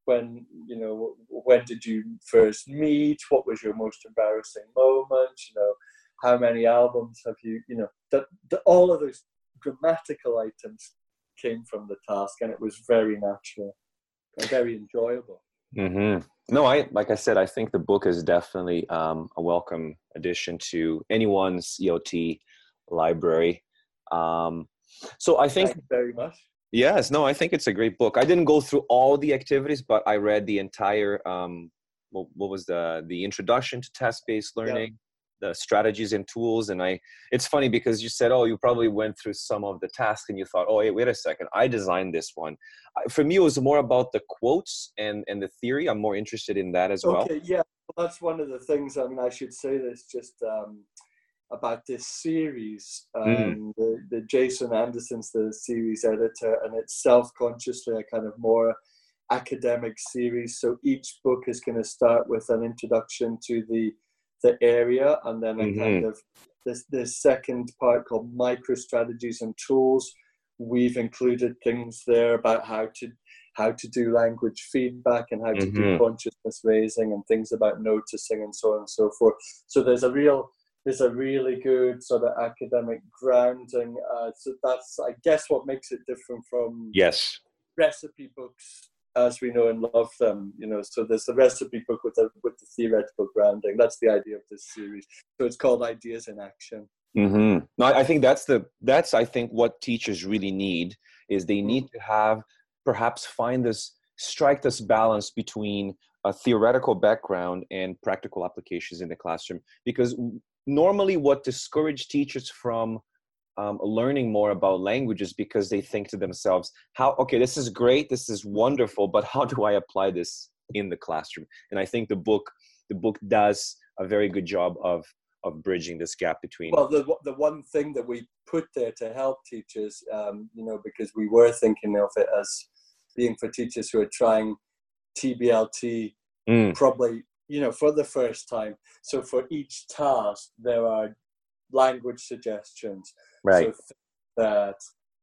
When you know when did you first meet? What was your most embarrassing moment? You know how many albums have you you know that, that all of those grammatical items came from the task and it was very natural and very enjoyable. Hmm No, I like I said, I think the book is definitely um, a welcome addition to anyone's ELT library. Um, so I think thank you very much yes, no, I think it's a great book. I didn't go through all the activities, but I read the entire. Um, what, what was the the introduction to task based learning, the strategies and tools, and I. It's funny because you said, oh, you probably went through some of the tasks, and you thought, oh, wait, wait a second, I designed this one. For me, it was more about the quotes and and the theory. I'm more interested in that as well. okay yeah well, that's one of the things i mean i should say this just um, about this series um, Mm. the, the jason anderson's the series editor and it's self-consciously a kind of more academic series so each book is going to start with an introduction to the the area and then a kind of this this second part called micro strategies and tools we've included things there about how to how to do language feedback and how to Mhm. do consciousness raising and things about noticing and so on and so forth so there's a real there's a really good sort of academic grounding uh, so that's i guess what makes it different from Yes. recipe books as we know and love them you know. So there's the recipe book with the with the theoretical grounding. That's the idea of this series. So it's called ideas in action. Hmm No, I think that's the that's I think what teachers really need is they need to have perhaps find this strike this balance between a theoretical background and practical applications in the classroom. Because normally what discourage teachers from um, learning more about languages because they think to themselves how okay this is great this is wonderful but how do i apply this in the classroom? And i think the book the book does a very good job of of bridging this gap between Well, the the one thing that we put there to help teachers, um, you know, because we were thinking of it as being for teachers who are trying TBLT Mm, probably, you know, for the first time. So for each task, there are language suggestions. right So that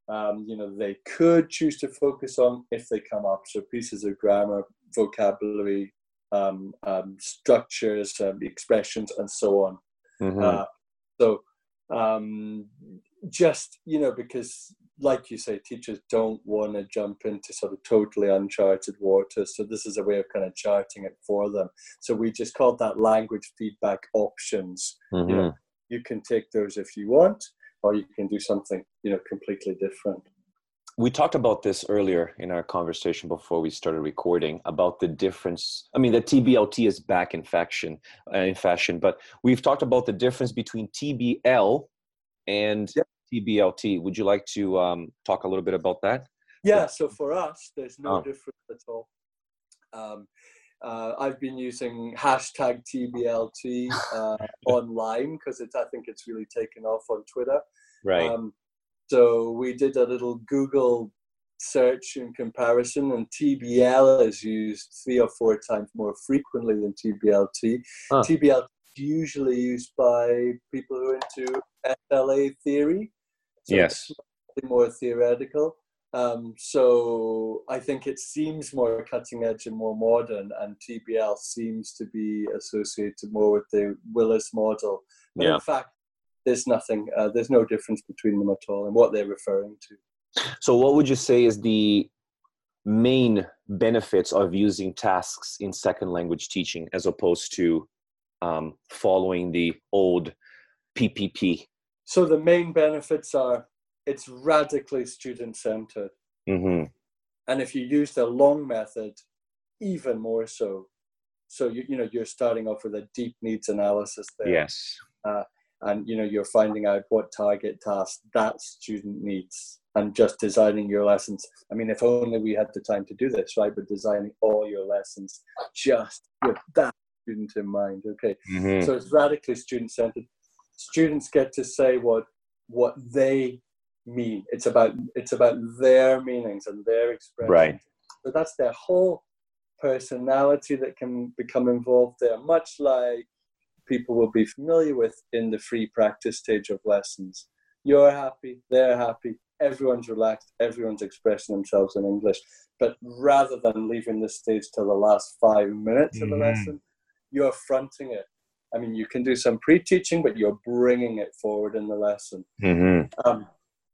um, you know they could choose to focus on if they come up. So pieces of grammar, vocabulary, um, um, structures, um, expressions, and so on. Mhm. Uh, so um, just you know because like you say teachers don't want to jump into sort of totally uncharted waters so this is a way of kind of charting it for them so we just called that language feedback options Mhm. you know you can take those if you want or you can do something you know completely different we talked about this earlier in our conversation before we started recording about the difference i mean the tblt is back in fashion uh, in fashion but we've talked about the difference between tbl and Yep. Tblt would you like to um, talk a little bit about that Yeah, so for us, there's no Oh. difference at all. Um, uh, I've been using hashtag TBLT uh, online because it's I think it's really taken off on Twitter. right Um, so we did a little Google search in comparison, and TBL is used three or four times more frequently than TBLT. Huh. TBL is usually used by people who are into SLA theory. So Yes. more theoretical. Um, so I think it seems more cutting edge and more modern, and TBL seems to be associated more with the Willis model. But Yeah. in fact, there's nothing, uh, there's no difference between them at all and what they're referring to. so what would you say is the main benefits of using tasks in second language teaching as opposed to um, following the old ppp So the main benefits are it's radically student centered. hmm And if you use the long method, even more so. So you, you know you're starting off with a deep needs analysis there. yes and you know you're finding out what target task that student needs and just designing your lessons i mean if only we had the time to do this right but designing all your lessons just with that student in mind okay Mhm. so it's radically student centered students get to say what what they mean it's about it's about their meanings and their expression Right. so that's their whole personality that can become involved there much like people will be familiar with in the free practice stage of lessons. You're happy, they're happy, everyone's relaxed, everyone's expressing themselves in English. But rather than leaving this stage till the last five minutes of the Mhm. lesson, you're fronting it. I mean, you can do some pre teaching, but you're bringing it forward in the lesson. Mhm. Um,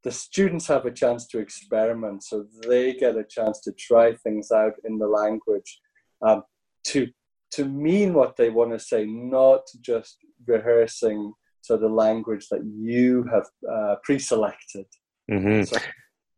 the students have a chance to experiment, so they get a chance to try things out in the language, um, to to mean what they want to say, not just rehearsing so the language that you have uh, pre-selected. Mhm. So,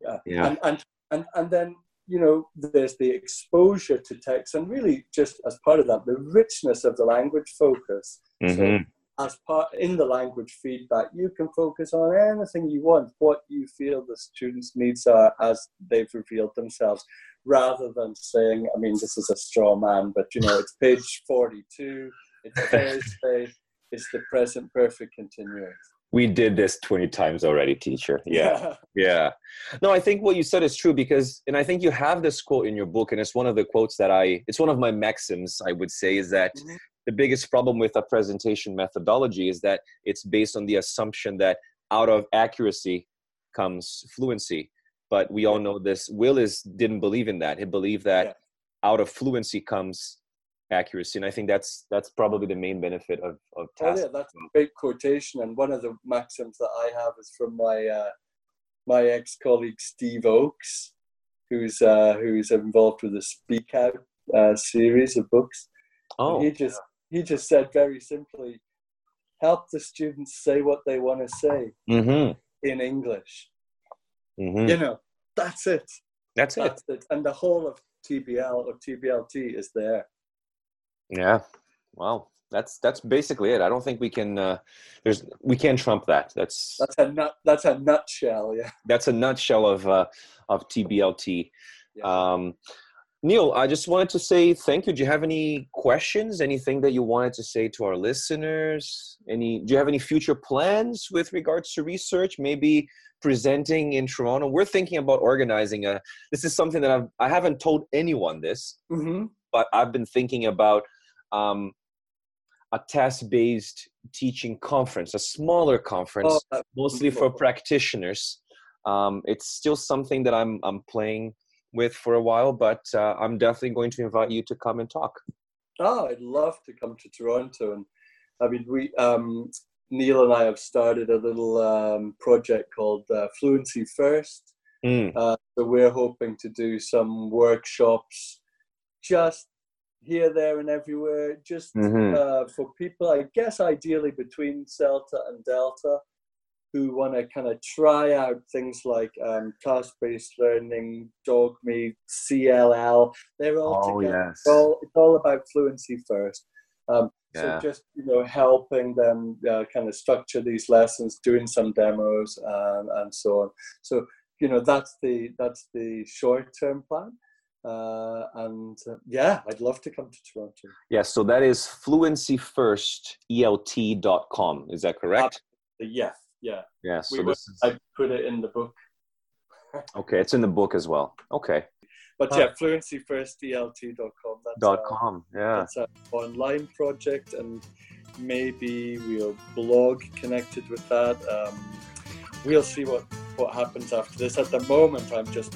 yeah. Yeah. And, and and and then you know there's the exposure to text, and really just as part of that, the richness of the language focus. So Mhm. as part in the language feedback, you can focus on anything you want, what you feel the students' needs are as they've revealed themselves, rather than saying, I mean, this is a straw man, but you know, it's page 42, it's Thursday, it's the present perfect continuous. we did this 20 times already teacher yeah Yeah. No, I think what you said is true because, and I think you have this quote in your book, and it's one of the quotes that I, it's one of my maxims, I would say, is that Mhm. The biggest problem with a presentation methodology is that it's based on the assumption that out of accuracy comes fluency. But we all know this. Willis didn't believe in that. He believed that Yeah. out of fluency comes accuracy. And I think that's that's probably the main benefit of, of Oh yeah, that's a great quotation, and one of the maxims that I have is from my uh, my ex colleague Steve Oakes, who's uh, who's involved with the Speakout uh, series of books. Oh, he just he just said very simply, help the students say what they want to say hmm in English. hmm You know, that's it. that's it. That's it. And the whole of TBL or TBLT is there. Yeah. Wow. That's that's basically it. I don't think we can. Uh, there's we can't trump that. That's That's a nut. That's a nutshell. Yeah. that's a nutshell of uh, of TBLT. Yeah. Um, Neil, I just wanted to say thank you. Do you have any questions? Anything that you wanted to say to our listeners? Any? Do you have any future plans with regards to research? Maybe presenting in Toronto. We're thinking about organizing a. This is something that I've I haven't told anyone this, hmm but I've been thinking about um, a task-based teaching conference, a smaller conference, Oh, mostly for practitioners. Um, it's still something that I'm I'm playing with for a while, but uh, I'm definitely going to invite you to come and talk. Oh, I'd love to come to Toronto, and I mean, we um, Neil and I have started a little um, project called uh, Fluency First. Mm. Uh, so we're hoping to do some workshops, just here, there, and everywhere, just Mhm. uh, for people. I guess ideally between CELTA and Delta, who want to kind of try out things like um, task-based learning, Dogme, CLL. They're all Oh, together. yes. It's all, it's all about fluency first. Um, Yeah. So just you know, helping them uh, kind of structure these lessons, doing some demos, and, and so on. So you know, that's the that's the short-term plan. Uh, and uh, yeah, I'd love to come to Toronto. Yes, so that is fluencyfirstelt.com. Is that correct? Yeah, yeah. yeah, so we this is I put it in the book. okay, it's in the book as well. Okay. But yeah, fluencyfirstelt.com. That's Dot our- com. Yeah. It's an online project, and maybe we'll blog connected with that. Um, we'll see what, what happens after this. At the moment, I'm just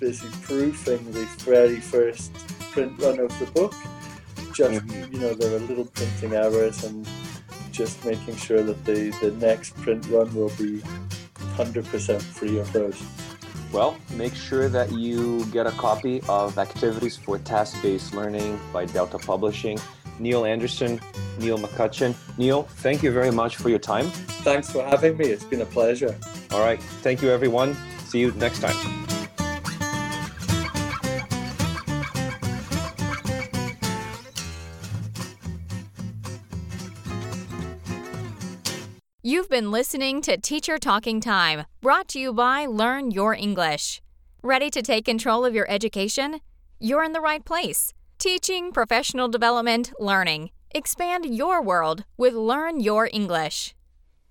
busy proofing the very first print run of the book. Just, Mhm. you know, there are little printing errors, and just making sure that the, the next print run will be 100% free of those. Well, make sure that you get a copy of Activities for Task Based Learning by Delta Publishing. Neil Anderson, Neil McCutcheon. Neil, thank you very much for your time. Thanks for having me. It's been a pleasure. All right. Thank you, everyone. See you next time. Been listening to Teacher Talking Time, brought to you by Learn Your English. Ready to take control of your education? You're in the right place. Teaching, professional development, learning. Expand your world with Learn Your English.